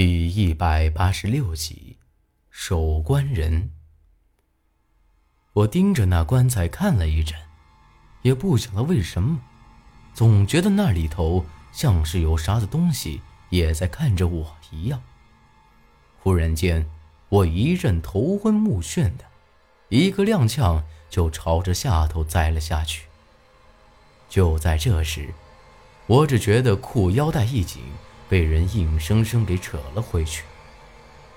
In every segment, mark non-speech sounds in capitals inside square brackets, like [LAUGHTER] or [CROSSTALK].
第一百八十六集，守关人。我盯着那棺材看了一阵，也不晓得为什么，总觉得那里头像是有啥子东西也在看着我一样。忽然间，我一阵头昏目眩的，一个踉跄就朝着下头栽了下去。就在这时，我只觉得裤腰带一紧。被人硬生生给扯了回去，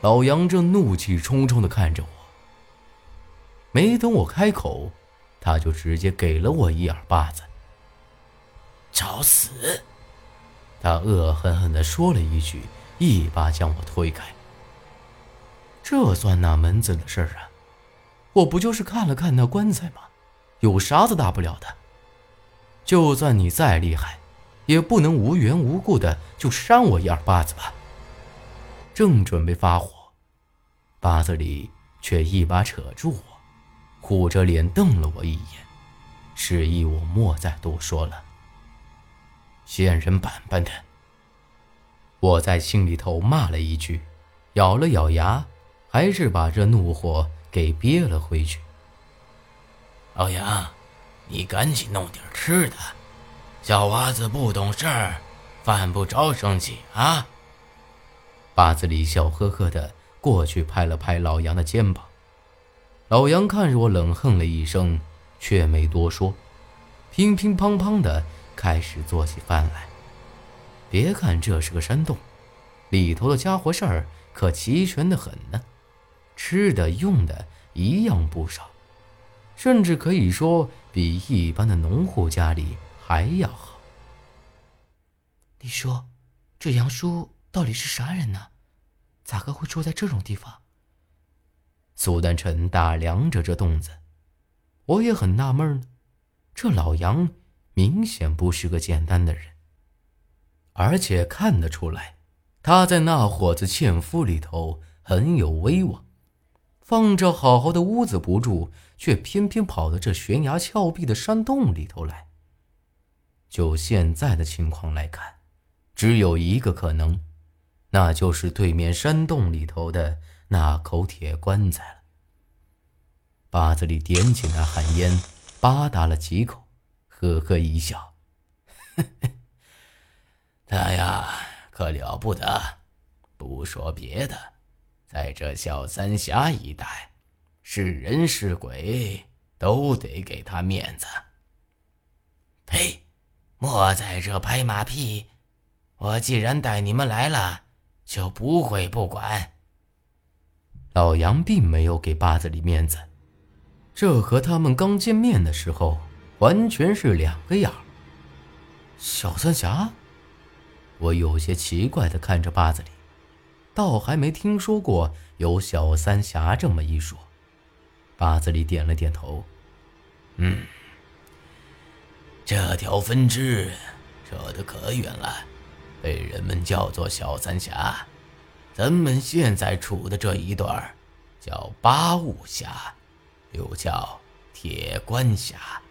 老杨正怒气冲冲地看着我。没等我开口，他就直接给了我一耳巴子。找死！他恶狠狠地说了一句，一把将我推开。这算哪门子的事儿啊？我不就是看了看那棺材吗？有啥子大不了的？就算你再厉害。也不能无缘无故的就扇我一耳巴子吧。正准备发火，巴子里却一把扯住我，虎着脸瞪了我一眼，示意我莫再多说了。仙人板板的！我在心里头骂了一句，咬了咬牙，还是把这怒火给憋了回去。老杨，你赶紧弄点吃的。小娃子不懂事儿，犯不着生气啊。巴子里笑呵呵的过去拍了拍老杨的肩膀，老杨看着我冷哼了一声，却没多说，乒乒乓乓的开始做起饭来。别看这是个山洞，里头的家伙事儿可齐全的很呢，吃的用的一样不少，甚至可以说比一般的农户家里。还要好。你说，这杨叔到底是啥人呢？咋个会住在这种地方？苏丹臣打量着这洞子，我也很纳闷呢。这老杨明显不是个简单的人，而且看得出来，他在那伙子纤夫里头很有威望，放着好好的屋子不住，却偏偏跑到这悬崖峭壁的山洞里头来。就现在的情况来看，只有一个可能，那就是对面山洞里头的那口铁棺材了。八子里点起那旱烟，吧嗒了几口，呵呵一笑：“ [LAUGHS] 他呀，可了不得。不说别的，在这小三峡一带，是人是鬼都得给他面子。”呸！莫在这拍马屁！我既然带你们来了，就不会不管。老杨并没有给八子里面子，这和他们刚见面的时候完全是两个样小三峡，我有些奇怪的看着八子里，倒还没听说过有小三峡这么一说。八子里点了点头，嗯。这条分支扯得可远了，被人们叫做小三峡。咱们现在处的这一段叫八五峡，又叫铁棺峡。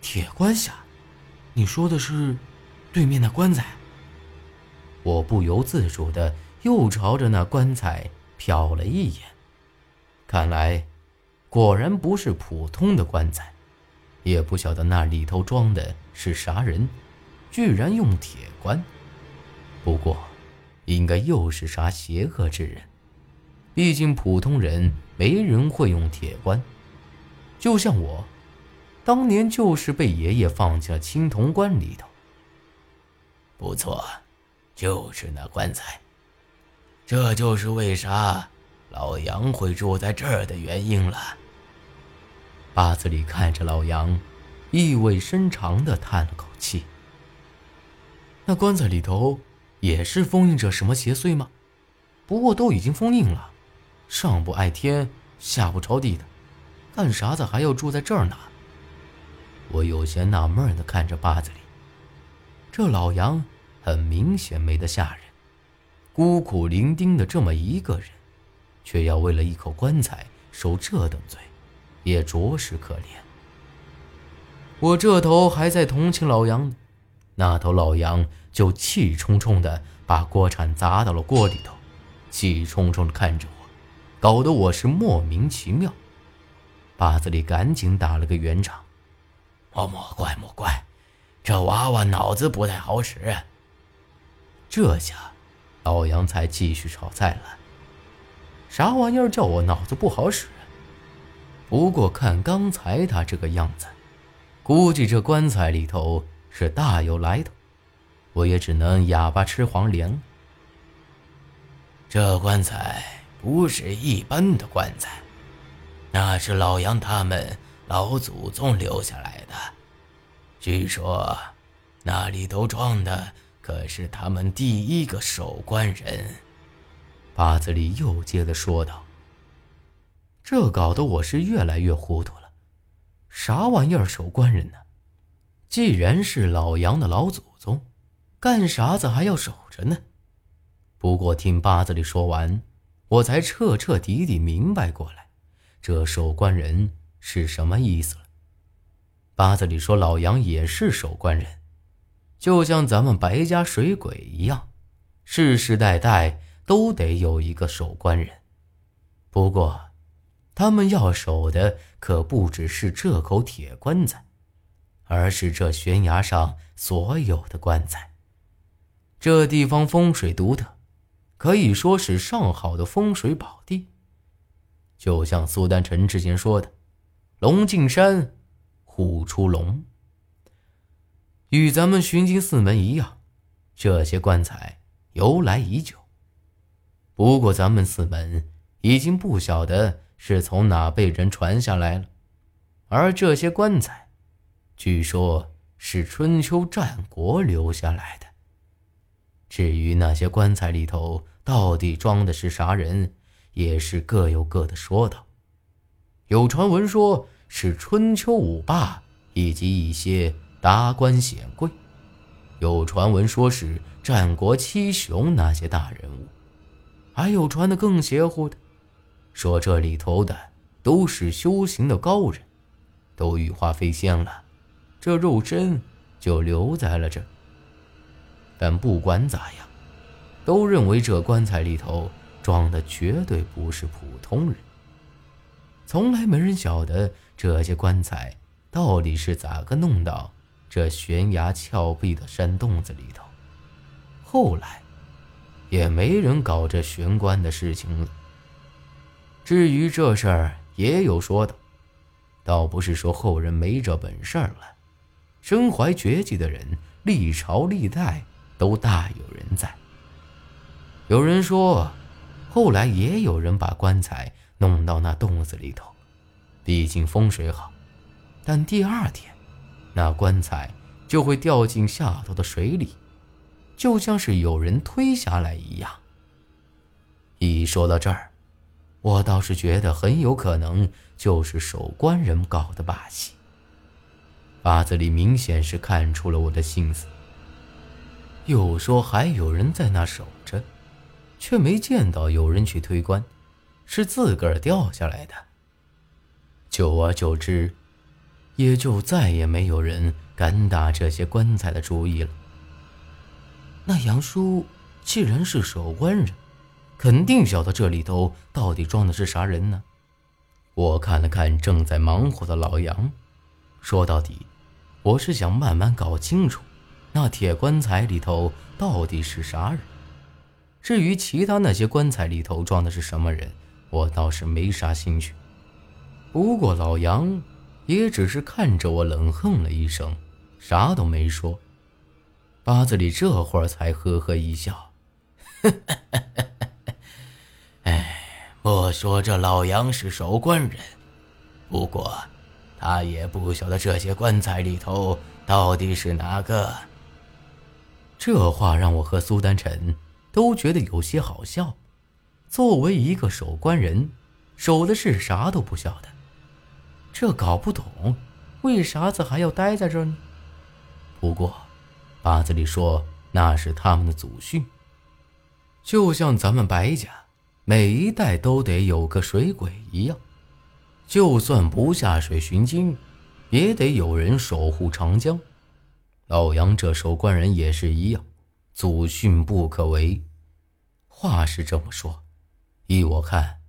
铁棺峡，你说的是对面那棺材？我不由自主的又朝着那棺材瞟了一眼，看来果然不是普通的棺材。也不晓得那里头装的是啥人，居然用铁棺。不过，应该又是啥邪恶之人。毕竟普通人没人会用铁棺。就像我，当年就是被爷爷放进了青铜棺里头。不错，就是那棺材。这就是为啥老杨会住在这儿的原因了。八子里看着老杨，意味深长的叹了口气。那棺材里头也是封印着什么邪祟吗？不过都已经封印了，上不挨天，下不着地的，干啥子还要住在这儿呢？我有些纳闷的看着八子里，这老杨很明显没得下人，孤苦伶仃的这么一个人，却要为了一口棺材受这等罪。也着实可怜。我这头还在同情老杨，那头老杨就气冲冲的把锅铲砸到了锅里头，气冲冲的看着我，搞得我是莫名其妙。巴子里赶紧打了个圆场：“莫莫怪莫怪，这娃娃脑子不太好使。”这下，老杨才继续炒菜了。啥玩意儿叫我脑子不好使？不过看刚才他这个样子，估计这棺材里头是大有来头。我也只能哑巴吃黄连了。这棺材不是一般的棺材，那是老杨他们老祖宗留下来的。据说，那里头装的可是他们第一个守棺人。八子里又接着说道：“这搞得我是越来越糊涂了。啥玩意儿守关人呢？既然是老杨的老祖宗，干啥子还要守着呢？不过听八子里说完，我才彻彻底底明白过来，这守关人是什么意思了。八子里说老杨也是守关人，就像咱们白家水鬼一样，世世代代。”都得有一个守关人，不过，他们要守的可不只是这口铁棺材，而是这悬崖上所有的棺材。这地方风水独特，可以说是上好的风水宝地。就像苏丹臣之前说的：“龙进山，虎出笼。”与咱们寻经四门一样，这些棺材由来已久。不过，咱们四门已经不晓得是从哪辈人传下来了，而这些棺材，据说是春秋战国留下来的。至于那些棺材里头到底装的是啥人，也是各有各的说道。有传闻说是春秋五霸以及一些达官显贵，有传闻说是战国七雄那些大人物。还有传的更邪乎的，说这里头的都是修行的高人，都羽化飞仙了，这肉身就留在了这。但不管咋样，都认为这棺材里头装的绝对不是普通人。从来没人晓得这些棺材到底是咋个弄到这悬崖峭壁的山洞子里头。后来。也没人搞这玄关的事情了。至于这事儿，也有说的，倒不是说后人没这本事了，身怀绝技的人，历朝历代都大有人在。有人说，后来也有人把棺材弄到那洞子里头，毕竟风水好，但第二天，那棺材就会掉进下头的水里。就像是有人推下来一样。一说到这儿，我倒是觉得很有可能就是守关人搞的把戏。八字里明显是看出了我的心思。又说还有人在那守着，却没见到有人去推棺，是自个儿掉下来的。久而久之，也就再也没有人敢打这些棺材的主意了。那杨叔既然是守关人，肯定晓得这里头到底装的是啥人呢？我看了看正在忙活的老杨，说到底，我是想慢慢搞清楚那铁棺材里头到底是啥人。至于其他那些棺材里头装的是什么人，我倒是没啥兴趣。不过老杨也只是看着我冷哼了一声，啥都没说。八子里这会儿才呵呵一笑，哎，莫说这老杨是守关人，不过他也不晓得这些棺材里头到底是哪个。这话让我和苏丹臣都觉得有些好笑。作为一个守关人，守的是啥都不晓得，这搞不懂，为啥子还要待在这儿呢？不过。八字里说那是他们的祖训，就像咱们白家每一代都得有个水鬼一样，就算不下水寻金，也得有人守护长江。老杨这守关人也是一样，祖训不可违。话是这么说，依我看，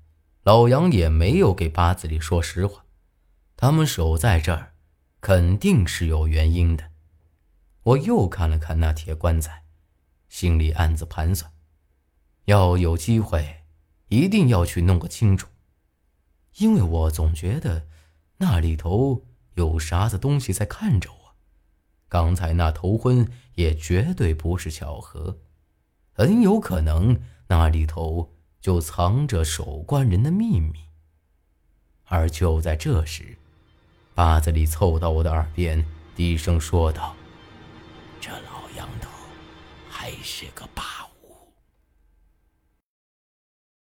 老杨也没有给八子里说实话。他们守在这儿，肯定是有原因的。我又看了看那铁棺材，心里暗自盘算：要有机会，一定要去弄个清楚。因为我总觉得那里头有啥子东西在看着我。刚才那头昏也绝对不是巧合，很有可能那里头就藏着守关人的秘密。而就在这时，八子里凑到我的耳边，低声说道：“这老杨头还是个霸